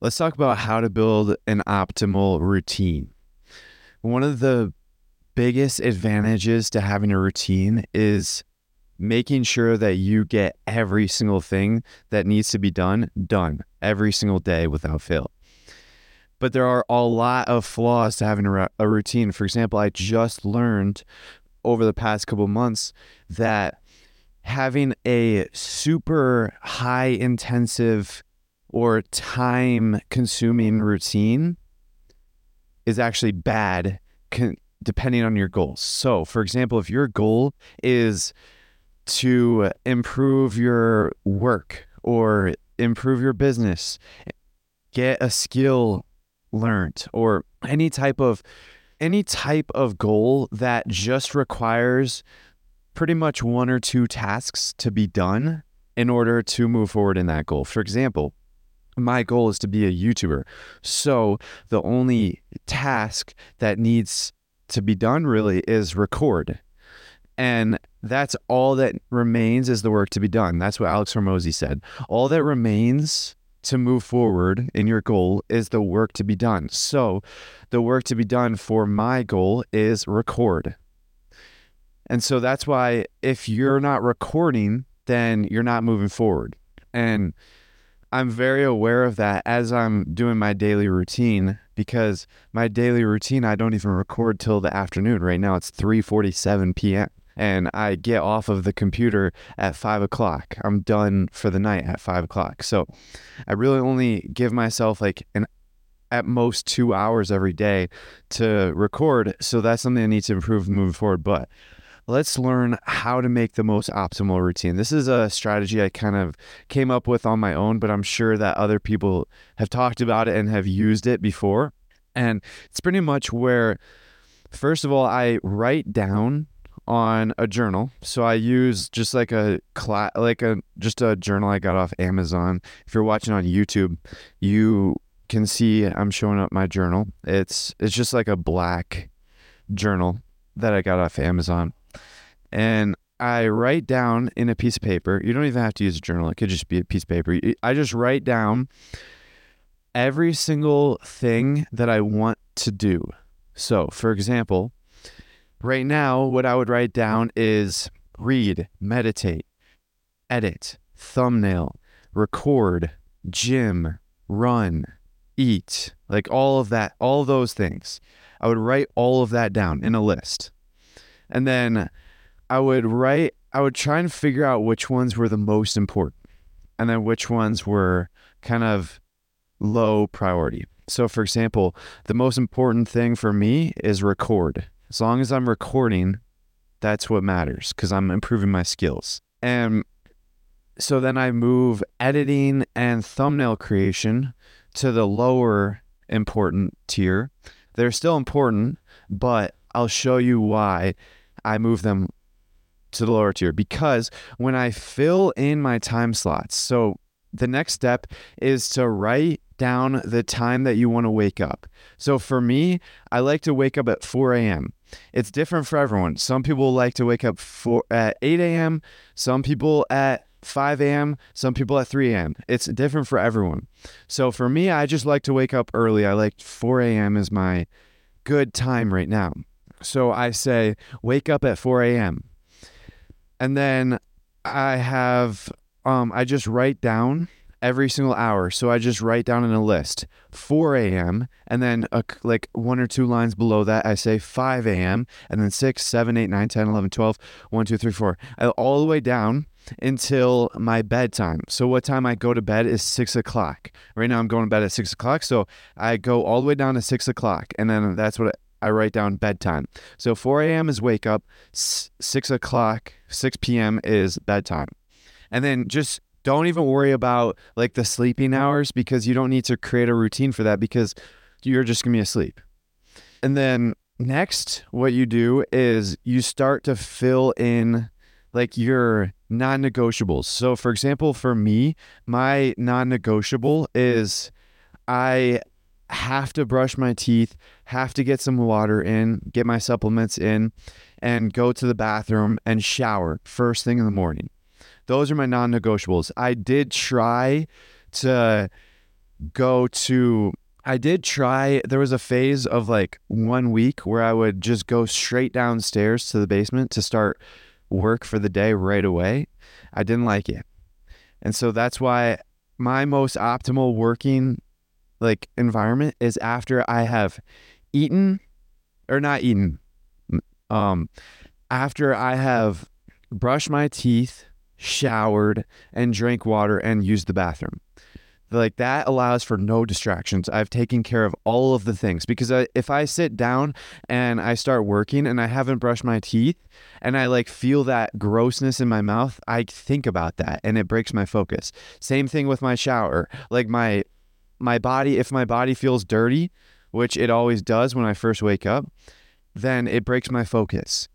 let's talk about how to build an optimal routine. One of the biggest advantages to having a routine is making sure that you get every single thing that needs to be done done every single day without fail. But there are a lot of flaws to having a, routine. For example, I just learned over the past couple months that having a super high intensive or time consuming routine is actually bad con- depending on your goals. So, for example, if your goal is to improve your work or improve your business, get a skill learned or any type of any type of goal that just requires pretty much one or two tasks to be done in order to move forward in that goal. For example, my goal is to be a YouTuber. So the only task that needs to be done really is record. And that's all that remains is the work to be done. That's what Alex Hormozi said. All that remains to move forward in your goal is the work to be done. So, the work to be done for my goal is record. And so that's why if you're not recording, then you're not moving forward. And I'm very aware of that as I'm doing my daily routine because my daily routine I don't even record till the afternoon. Right now it's 3:47 p.m. and I get off of the computer at five o'clock. I'm done for the night at five o'clock. So I really only give myself like an at most two hours every day to record. So that's something I need to improve moving forward. But let's learn how to make the most optimal routine. This is a strategy I kind of came up with on my own, but I'm sure that other people have talked about it and have used it before. And it's pretty much where, first of all, I write down on a journal. So I use just like a cla- like a just a journal I got off Amazon. If you're watching on YouTube, you can see I'm showing up my journal. It's it's just like a black journal that I got off Amazon and I write down in a piece of paper. You don't even have to use a journal. It could just be a piece of paper. I just write down every single thing that I want to do. So, for example, right now, what I would write down is read, meditate, edit, thumbnail, record, gym, run, eat, like all of that, all those things. I would write all of that down in a list. And then I would write, I would try and figure out which ones were the most important and then which ones were kind of low priority. So, for example, the most important thing for me is record. As long as I'm recording, that's what matters because I'm improving my skills. And so then I move editing and thumbnail creation to the lower important tier. They're still important, but I'll show you why I move them to the lower tier because when I fill in my time slots, so the next step is to write down the time that you want to wake up. So for me, I like to wake up at 4 a.m. It's different for everyone. Some people like to wake up for, at 8 a.m., some people at 5 a.m., some people at 3 a.m. It's different for everyone. So for me, I just like to wake up early. I like 4 a.m. is my good time right now. So I say, wake up at 4 a.m. And then I have um I just write down every single hour. So I just write down in a list 4 a.m. and then a, like one or two lines below that, I say 5 a.m. and then 6, 7, 8, 9, 10, 11, 12, 1, 2, 3, 4, all the way down until my bedtime. So what time I go to bed is 6 o'clock. Right now I'm going to bed at 6 o'clock. So I go all the way down to 6 o'clock. And then that's what I write down bedtime. So 4 a.m. is wake up, 6 o'clock, 6 p.m. is bedtime. And then just don't even worry about like the sleeping hours because you don't need to create a routine for that because you're just going to be asleep. And then next, what you do is you start to fill in like your non negotiables. So, for example, for me, my non negotiable is I have to brush my teeth, have to get some water in, get my supplements in, and go to the bathroom and shower first thing in the morning. Those are my non negotiables. I did try to go to I did try there was a phase of like one week where I would just go straight downstairs to the basement to start work for the day right away. I didn't like it. And so that's why my most optimal working like environment is after I have eaten or not eaten um after I have brushed my teeth, showered and drank water and used the bathroom like that allows for no distractions. I've taken care of all of the things because I, if I sit down and I start working and I haven't brushed my teeth and I like feel that grossness in my mouth, I think about that and it breaks my focus. Same thing with my shower. Like my my body if my body feels dirty, which it always does when I first wake up, then it breaks my focus.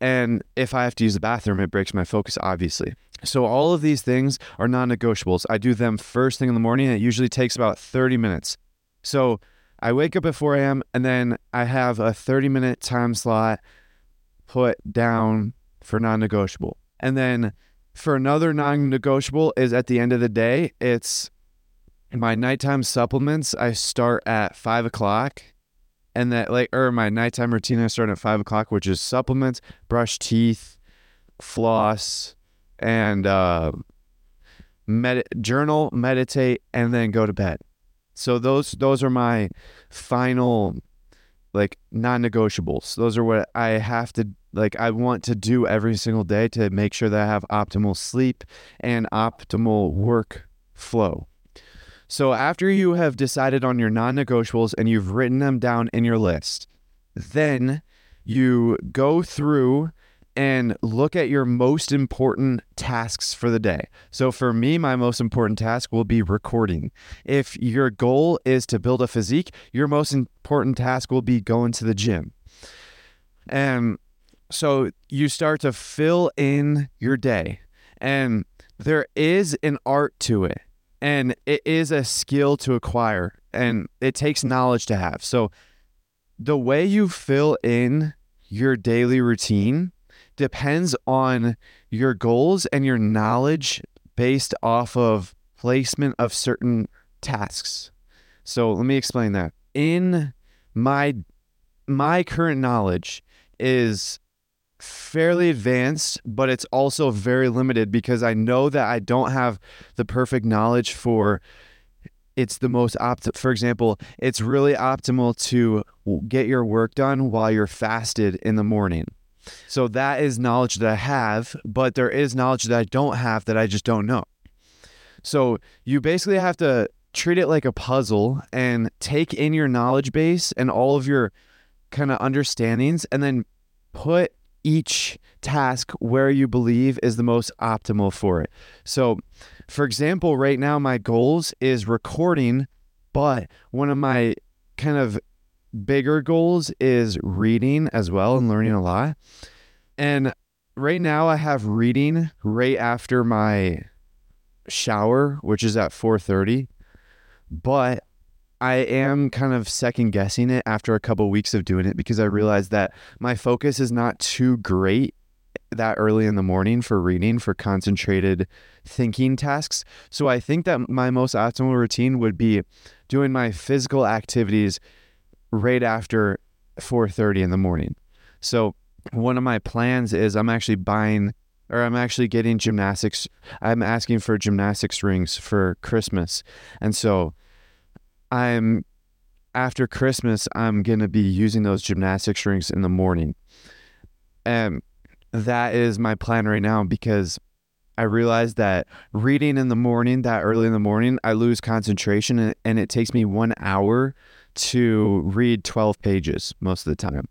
And if I have to use the bathroom, it breaks my focus, obviously. So, all of these things are non negotiables. I do them first thing in the morning, and it usually takes about 30 minutes. So, I wake up at 4 a.m., and then I have a 30 minute time slot put down for non negotiable. And then for another non negotiable, is at the end of the day, it's my nighttime supplements. I start at five o'clock and that like or my nighttime routine I start at five o'clock, which is supplements, brush teeth, floss, and uh, med- journal, meditate, and then go to bed. So those those are my final like non-negotiables. Those are what I have to like I want to do every single day to make sure that I have optimal sleep and optimal work flow. So after you have decided on your non-negotiables and you've written them down in your list, then you go through and look at your most important tasks for the day. So for me, my most important task will be recording. If your goal is to build a physique, your most important task will be going to the gym. And so you start to fill in your day. And there is an art to it and it is a skill to acquire and it takes knowledge to have. So the way you fill in your daily routine depends on your goals and your knowledge based off of placement of certain tasks. So let me explain that. In my my current knowledge is fairly advanced, but it's also very limited because I know that I don't have the perfect knowledge for it's the most opt for example, it's really optimal to get your work done while you're fasted in the morning. So that is knowledge that I have, but there is knowledge that I don't have that I just don't know. So you basically have to treat it like a puzzle and take in your knowledge base and all of your kind of understandings and then put each task where you believe is the most optimal for it. So, for example, right now my goals is recording, but one of my kind of bigger goals is reading as well and learning a lot. And right now I have reading right after my shower, which is at 4:30. But I am kind of second guessing it after a couple weeks of doing it because I realized that my focus is not too great that early in the morning for reading for concentrated thinking tasks. So I think that my most optimal routine would be doing my physical activities right after 4:30 in the morning. So one of my plans is I'm actually buying or I'm actually getting gymnastics I'm asking for gymnastics rings for Christmas. And so I'm after Christmas, I'm gonna be using those gymnastics rings in the morning, and that is my plan right now because I realized that reading in the morning, that early in the morning, I lose concentration, and it takes me one hour to read 12 pages most of the time.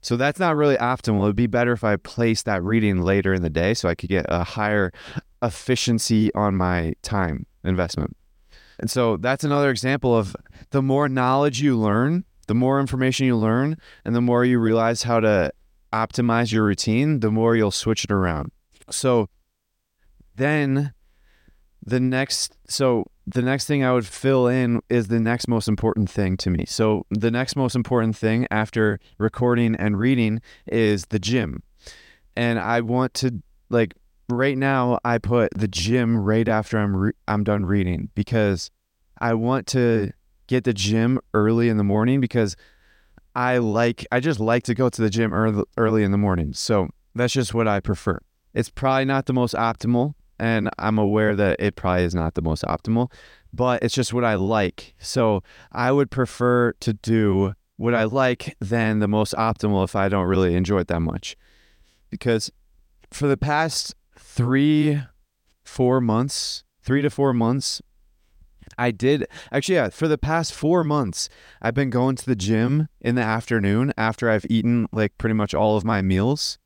So that's not really optimal. It would be better if I placed that reading later in the day so I could get a higher efficiency on my time investment. And so that's another example of the more knowledge you learn, the more information you learn, and the more you realize how to optimize your routine, the more you'll switch it around. So then the next so the next thing I would fill in is the next most important thing to me. So the next most important thing after recording and reading is the gym. And I want to like right now I put the gym right after I'm re- I'm done reading because I want to hmm. get the gym early in the morning because I like I just like to go to the gym early, early in the morning. So that's just what I prefer. It's probably not the most optimal and I'm aware that it probably is not the most optimal, but it's just what I like. So I would prefer to do what I like than the most optimal if I don't really enjoy it that much. Because for the past three, four months, three to four months, I did actually, yeah, for the past four months, I've been going to the gym in the afternoon after I've eaten like pretty much all of my meals.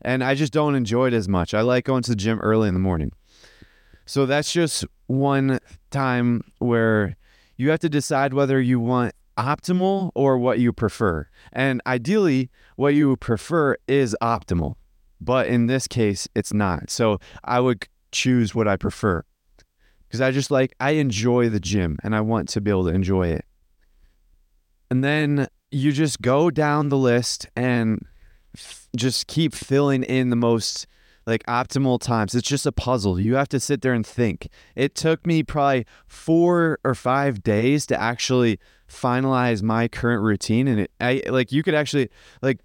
And I just don't enjoy it as much. I like going to the gym early in the morning. So that's just one time where you have to decide whether you want optimal or what you prefer. And ideally, what you prefer is optimal. But in this case, it's not. So I would choose what I prefer because I just like, I enjoy the gym and I want to be able to enjoy it. And then you just go down the list and f- just keep filling in the most like optimal times. It's just a puzzle. You have to sit there and think. It took me probably four or five days to actually finalize my current routine. And it, I like, you could actually, like,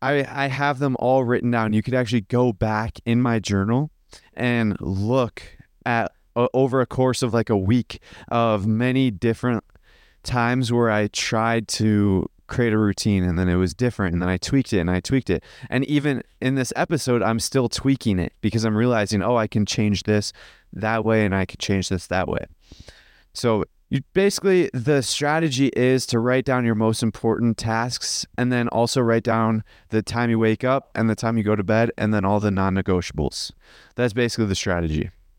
I, I have them all written down. You could actually go back in my journal and look at uh, over a course of like a week of many different times where I tried to create a routine and then it was different and then I tweaked it and I tweaked it. And even in this episode, I'm still tweaking it because I'm realizing, oh, I can change this that way and I can change this that way. So you basically the strategy is to write down your most important tasks and then also write down the time you wake up and the time you go to bed and then all the non-negotiables. That's basically the strategy.